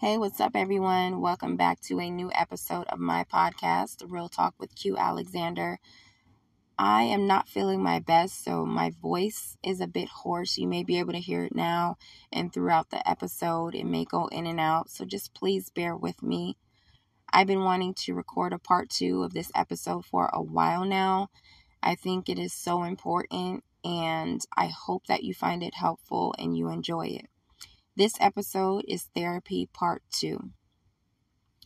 Hey, what's up, everyone? Welcome back to a new episode of my podcast, Real Talk with Q Alexander. I am not feeling my best, so my voice is a bit hoarse. You may be able to hear it now and throughout the episode. It may go in and out, so just please bear with me. I've been wanting to record a part two of this episode for a while now. I think it is so important, and I hope that you find it helpful and you enjoy it. This episode is Therapy Part 2.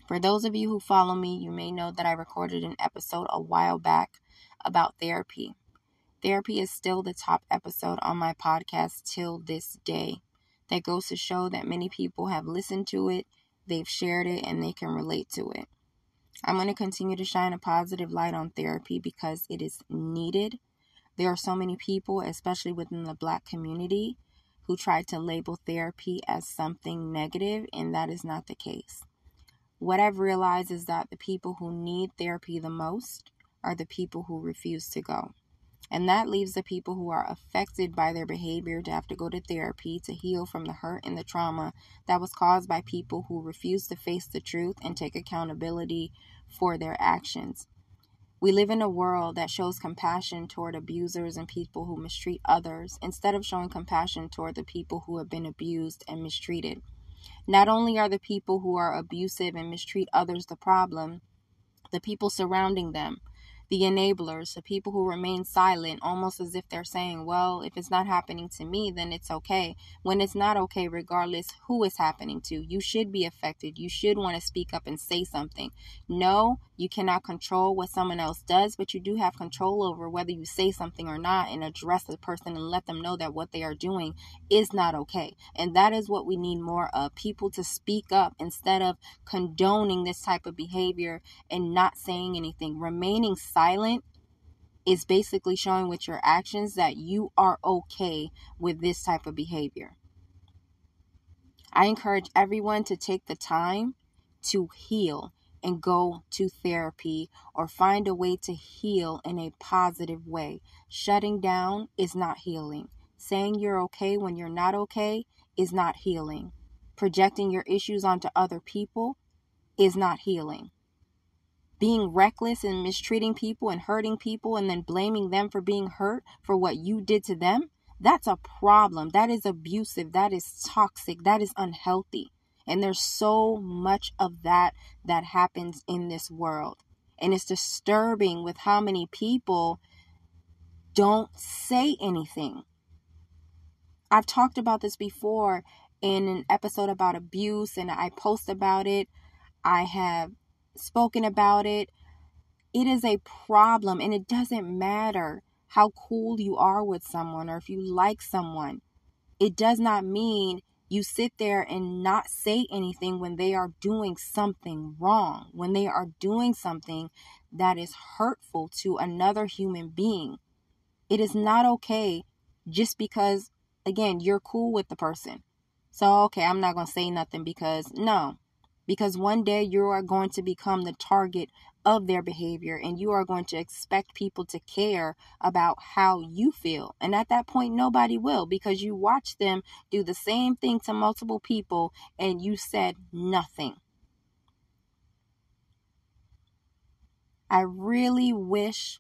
For those of you who follow me, you may know that I recorded an episode a while back about therapy. Therapy is still the top episode on my podcast till this day. That goes to show that many people have listened to it, they've shared it, and they can relate to it. I'm going to continue to shine a positive light on therapy because it is needed. There are so many people, especially within the black community, who tried to label therapy as something negative, and that is not the case. What I've realized is that the people who need therapy the most are the people who refuse to go. And that leaves the people who are affected by their behavior to have to go to therapy to heal from the hurt and the trauma that was caused by people who refuse to face the truth and take accountability for their actions. We live in a world that shows compassion toward abusers and people who mistreat others instead of showing compassion toward the people who have been abused and mistreated. Not only are the people who are abusive and mistreat others the problem, the people surrounding them, the enablers, the people who remain silent, almost as if they're saying, well, if it's not happening to me, then it's okay. When it's not okay, regardless who it's happening to, you should be affected. You should want to speak up and say something. No, you cannot control what someone else does, but you do have control over whether you say something or not and address the person and let them know that what they are doing is not okay. And that is what we need more of people to speak up instead of condoning this type of behavior and not saying anything, remaining silent is basically showing with your actions that you are okay with this type of behavior. I encourage everyone to take the time to heal and go to therapy or find a way to heal in a positive way. Shutting down is not healing. Saying you're okay when you're not okay is not healing. Projecting your issues onto other people is not healing being reckless and mistreating people and hurting people and then blaming them for being hurt for what you did to them, that's a problem. That is abusive. That is toxic. That is unhealthy. And there's so much of that that happens in this world. And it's disturbing with how many people don't say anything. I've talked about this before in an episode about abuse, and I post about it. I have spoken about it. It is a problem, and it doesn't matter how cool you are with someone or if you like someone. It does not mean you sit there and not say anything when they are doing something wrong, when they are doing something that is hurtful to another human being. It is not okay just because, again, you're cool with the person. So, okay, I'm not going to say nothing because, no, because one day you are going to become the target of their behavior and you are going to expect people to care about how you feel. And at that point, nobody will because you watch them do the same thing to multiple people and you said nothing. I really wish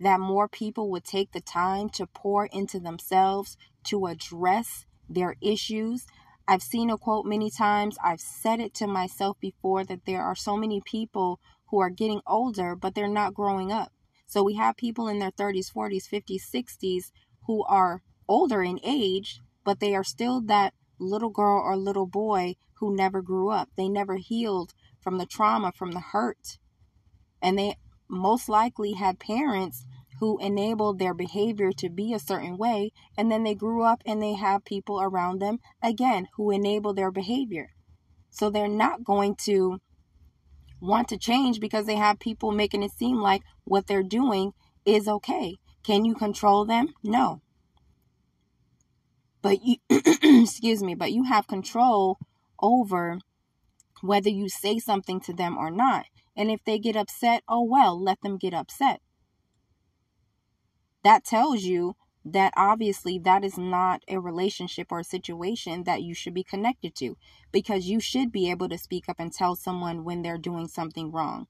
that more people would take the time to pour into themselves to address their issues. I've seen a quote many times. I've said it to myself before that there are so many people who are getting older, but they're not growing up. So we have people in their 30s, 40s, 50s, 60s who are older in age, but they are still that little girl or little boy who never grew up. They never healed from the trauma, from the hurt. And they most likely had parents who enabled their behavior to be a certain way, and then they grew up and they have people around them again who enable their behavior. So they're not going to want to change because they have people making it seem like what they're doing is okay. Can you control them? No. But you excuse me, but you have control over whether you say something to them or not. And if they get upset, oh well, let them get upset that tells you that obviously that is not a relationship or a situation that you should be connected to because you should be able to speak up and tell someone when they're doing something wrong.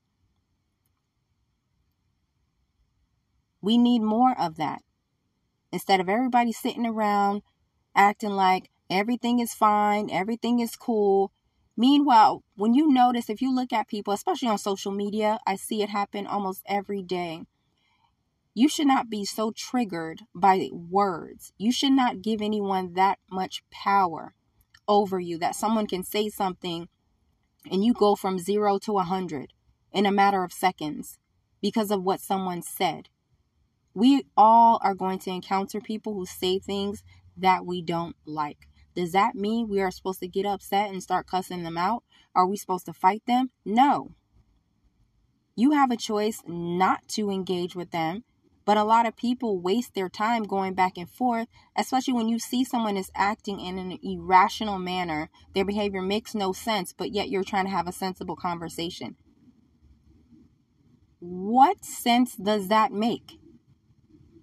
We need more of that. Instead of everybody sitting around acting like everything is fine, everything is cool. Meanwhile, when you notice, if you look at people, especially on social media, I see it happen almost every day. You should not be so triggered by words. You should not give anyone that much power over you that someone can say something and you go from zero to a hundred in a matter of seconds because of what someone said. We all are going to encounter people who say things that we don't like. Does that mean we are supposed to get upset and start cussing them out? Are we supposed to fight them? No. You have a choice not to engage with them, but a lot of people waste their time going back and forth, especially when you see someone is acting in an irrational manner. Their behavior makes no sense, but yet you're trying to have a sensible conversation. What sense does that make?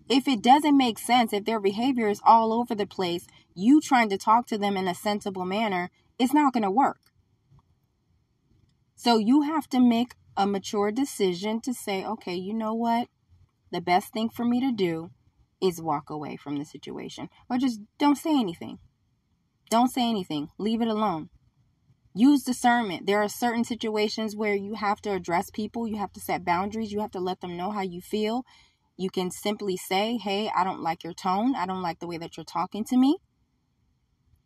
if it doesn't make sense, if their behavior is all over the place, you trying to talk to them in a sensible manner, it's not going to work. So you have to make a mature decision to say, okay, you know what? The best thing for me to do is walk away from the situation or just don't say anything. Don't say anything. Leave it alone. Use discernment. There are certain situations where you have to address people, you have to set boundaries, you have to let them know how you feel. You can simply say, Hey, I don't like your tone. I don't like the way that you're talking to me.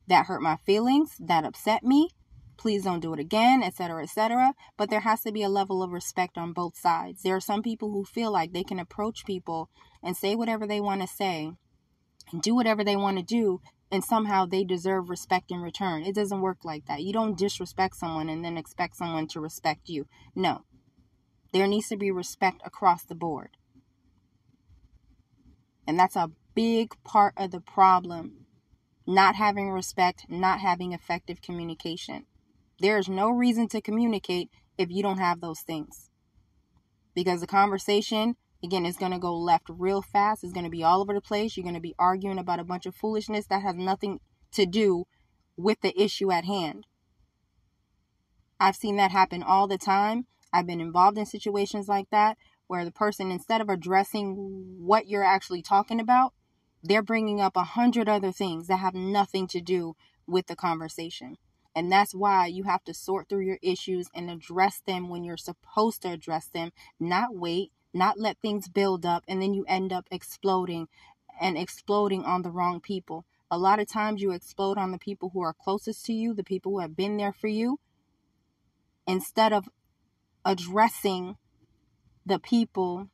That hurt my feelings. That upset me. Please don't do it again, etc., etc. But there has to be a level of respect on both sides. There are some people who feel like they can approach people and say whatever they want to say and do whatever they want to do and somehow they deserve respect in return. It doesn't work like that. You don't disrespect someone and then expect someone to respect you. No. There needs to be respect across the board. And that's a big part of the problem. Not having respect, not having effective communication. There's no reason to communicate if you don't have those things. Because the conversation, again, is going to go left real fast. It's going to be all over the place. You're going to be arguing about a bunch of foolishness that has nothing to do with the issue at hand. I've seen that happen all the time. I've been involved in situations like that where the person, instead of addressing what you're actually talking about, they're bringing up a hundred other things that have nothing to do with the conversation. And that's why you have to sort through your issues and address them when you're supposed to address them, not wait, not let things build up, and then you end up exploding and exploding on the wrong people. A lot of times you explode on the people who are closest to you, the people who have been there for you, instead of addressing the people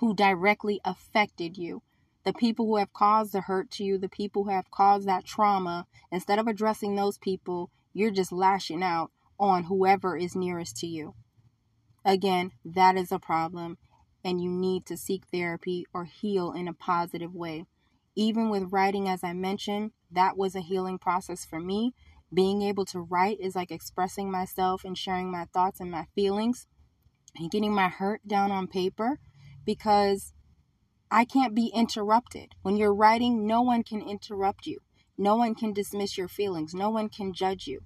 who directly affected you, the people who have caused the hurt to you, the people who have caused that trauma. Instead of addressing those people, you're just lashing out on whoever is nearest to you. Again, that is a problem, and you need to seek therapy or heal in a positive way. Even with writing, as I mentioned, that was a healing process for me. Being able to write is like expressing myself and sharing my thoughts and my feelings and getting my hurt down on paper because I can't be interrupted. When you're writing, no one can interrupt you. No one can dismiss your feelings. No one can judge you.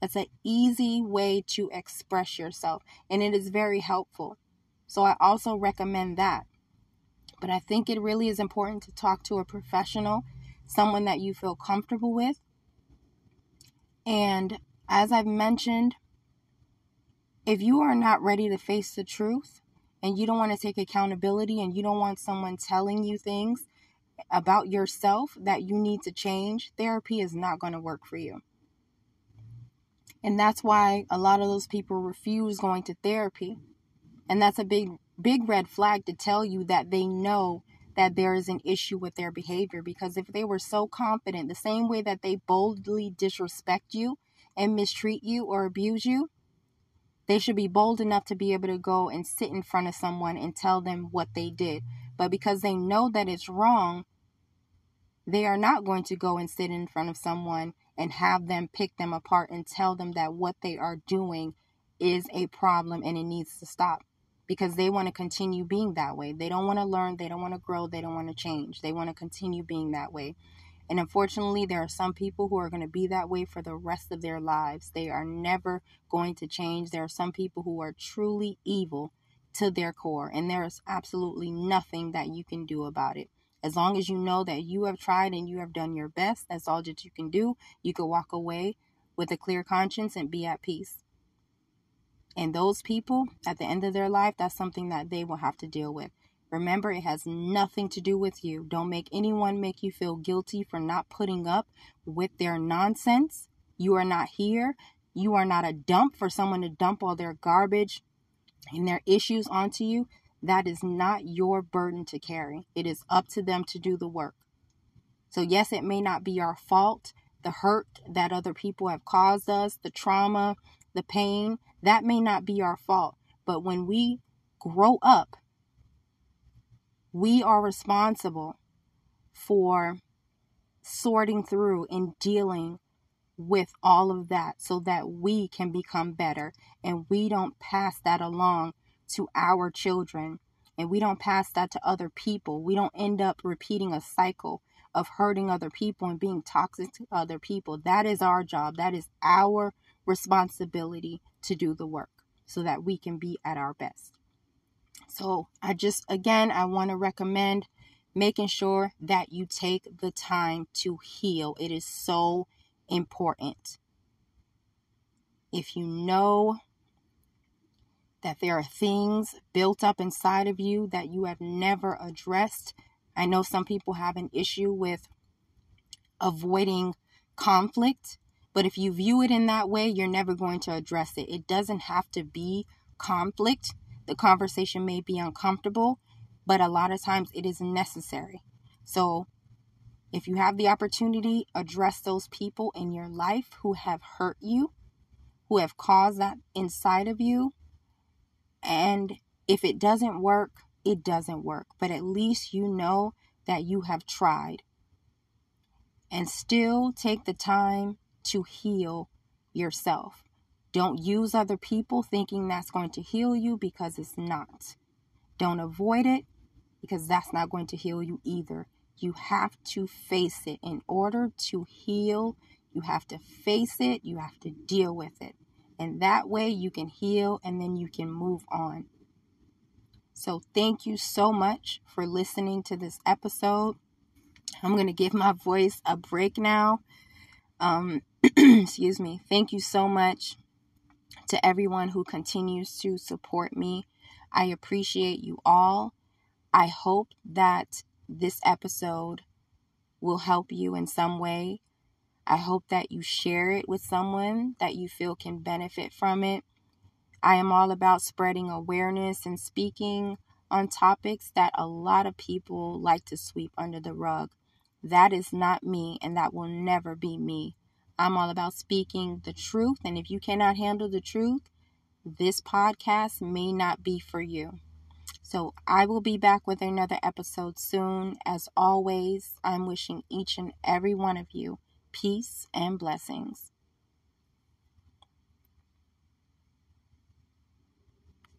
That's an easy way to express yourself, and it is very helpful. So, I also recommend that. But I think it really is important to talk to a professional, someone that you feel comfortable with. And as I've mentioned, if you are not ready to face the truth and you don't want to take accountability and you don't want someone telling you things about yourself that you need to change, therapy is not going to work for you. And that's why a lot of those people refuse going to therapy. And that's a big, big red flag to tell you that they know that there is an issue with their behavior. Because if they were so confident, the same way that they boldly disrespect you and mistreat you or abuse you, they should be bold enough to be able to go and sit in front of someone and tell them what they did. But because they know that it's wrong, they are not going to go and sit in front of someone and have them pick them apart and tell them that what they are doing is a problem and it needs to stop. because they want to continue being that way. They don't want to learn, they don't want to grow, they don't want to change. They want to continue being that way. And unfortunately, there are some people who are going to be that way for the rest of their lives. They are never going to change. There are some people who are truly evil to their core, and there is absolutely nothing that you can do about it. As long as you know that you have tried and you have done your best, that's all that you can do. You can walk away with a clear conscience and be at peace. And those people, at the end of their life, that's something that they will have to deal with. Remember, it has nothing to do with you. Don't make anyone make you feel guilty for not putting up with their nonsense. You are not here. You are not a dump for someone to dump all their garbage and their issues onto you. That is not your burden to carry. It is up to them to do the work. So, yes, it may not be our fault. The hurt that other people have caused us, the trauma, the pain, that may not be our fault. But when we grow up, we are responsible for sorting through and dealing with all of that so that we can become better and we don't pass that along to our children and we don't pass that to other people. We don't end up repeating a cycle of hurting other people and being toxic to other people. That is our job. That is our responsibility to do the work so that we can be at our best. So, I just, again, I want to recommend making sure that you take the time to heal. It is so important. If you know that there are things built up inside of you that you have never addressed, I know some people have an issue with avoiding conflict but if you view it in that way, you're never going to address it. It doesn't have to be conflict. The conversation may be uncomfortable, but a lot of times it is necessary. So if you have the opportunity, address those people in your life who have hurt you, who have caused that inside of you. And if it doesn't work, it doesn't work. But at least you know that you have tried. And still take the time to heal yourself. Don't use other people thinking that's going to heal you because it's not. Don't avoid it because that's not going to heal you either. You have to face it. In order to heal, you have to face it, you have to deal with it. And that way you can heal and then you can move on. So, thank you so much for listening to this episode. I'm going to give my voice a break now. Um, excuse me. Thank you so much to everyone who continues to support me. I appreciate you all. I hope that this episode will help you in some way. I hope that you share it with someone that you feel can benefit from it. I am all about spreading awareness and speaking on topics that a lot of people like to sweep under the rug. That is not me, and that will never be me. I'm all about speaking the truth. And if you cannot handle the truth, this podcast may not be for you. So I will be back with another episode soon. As always, I'm wishing each and every one of you peace and blessings.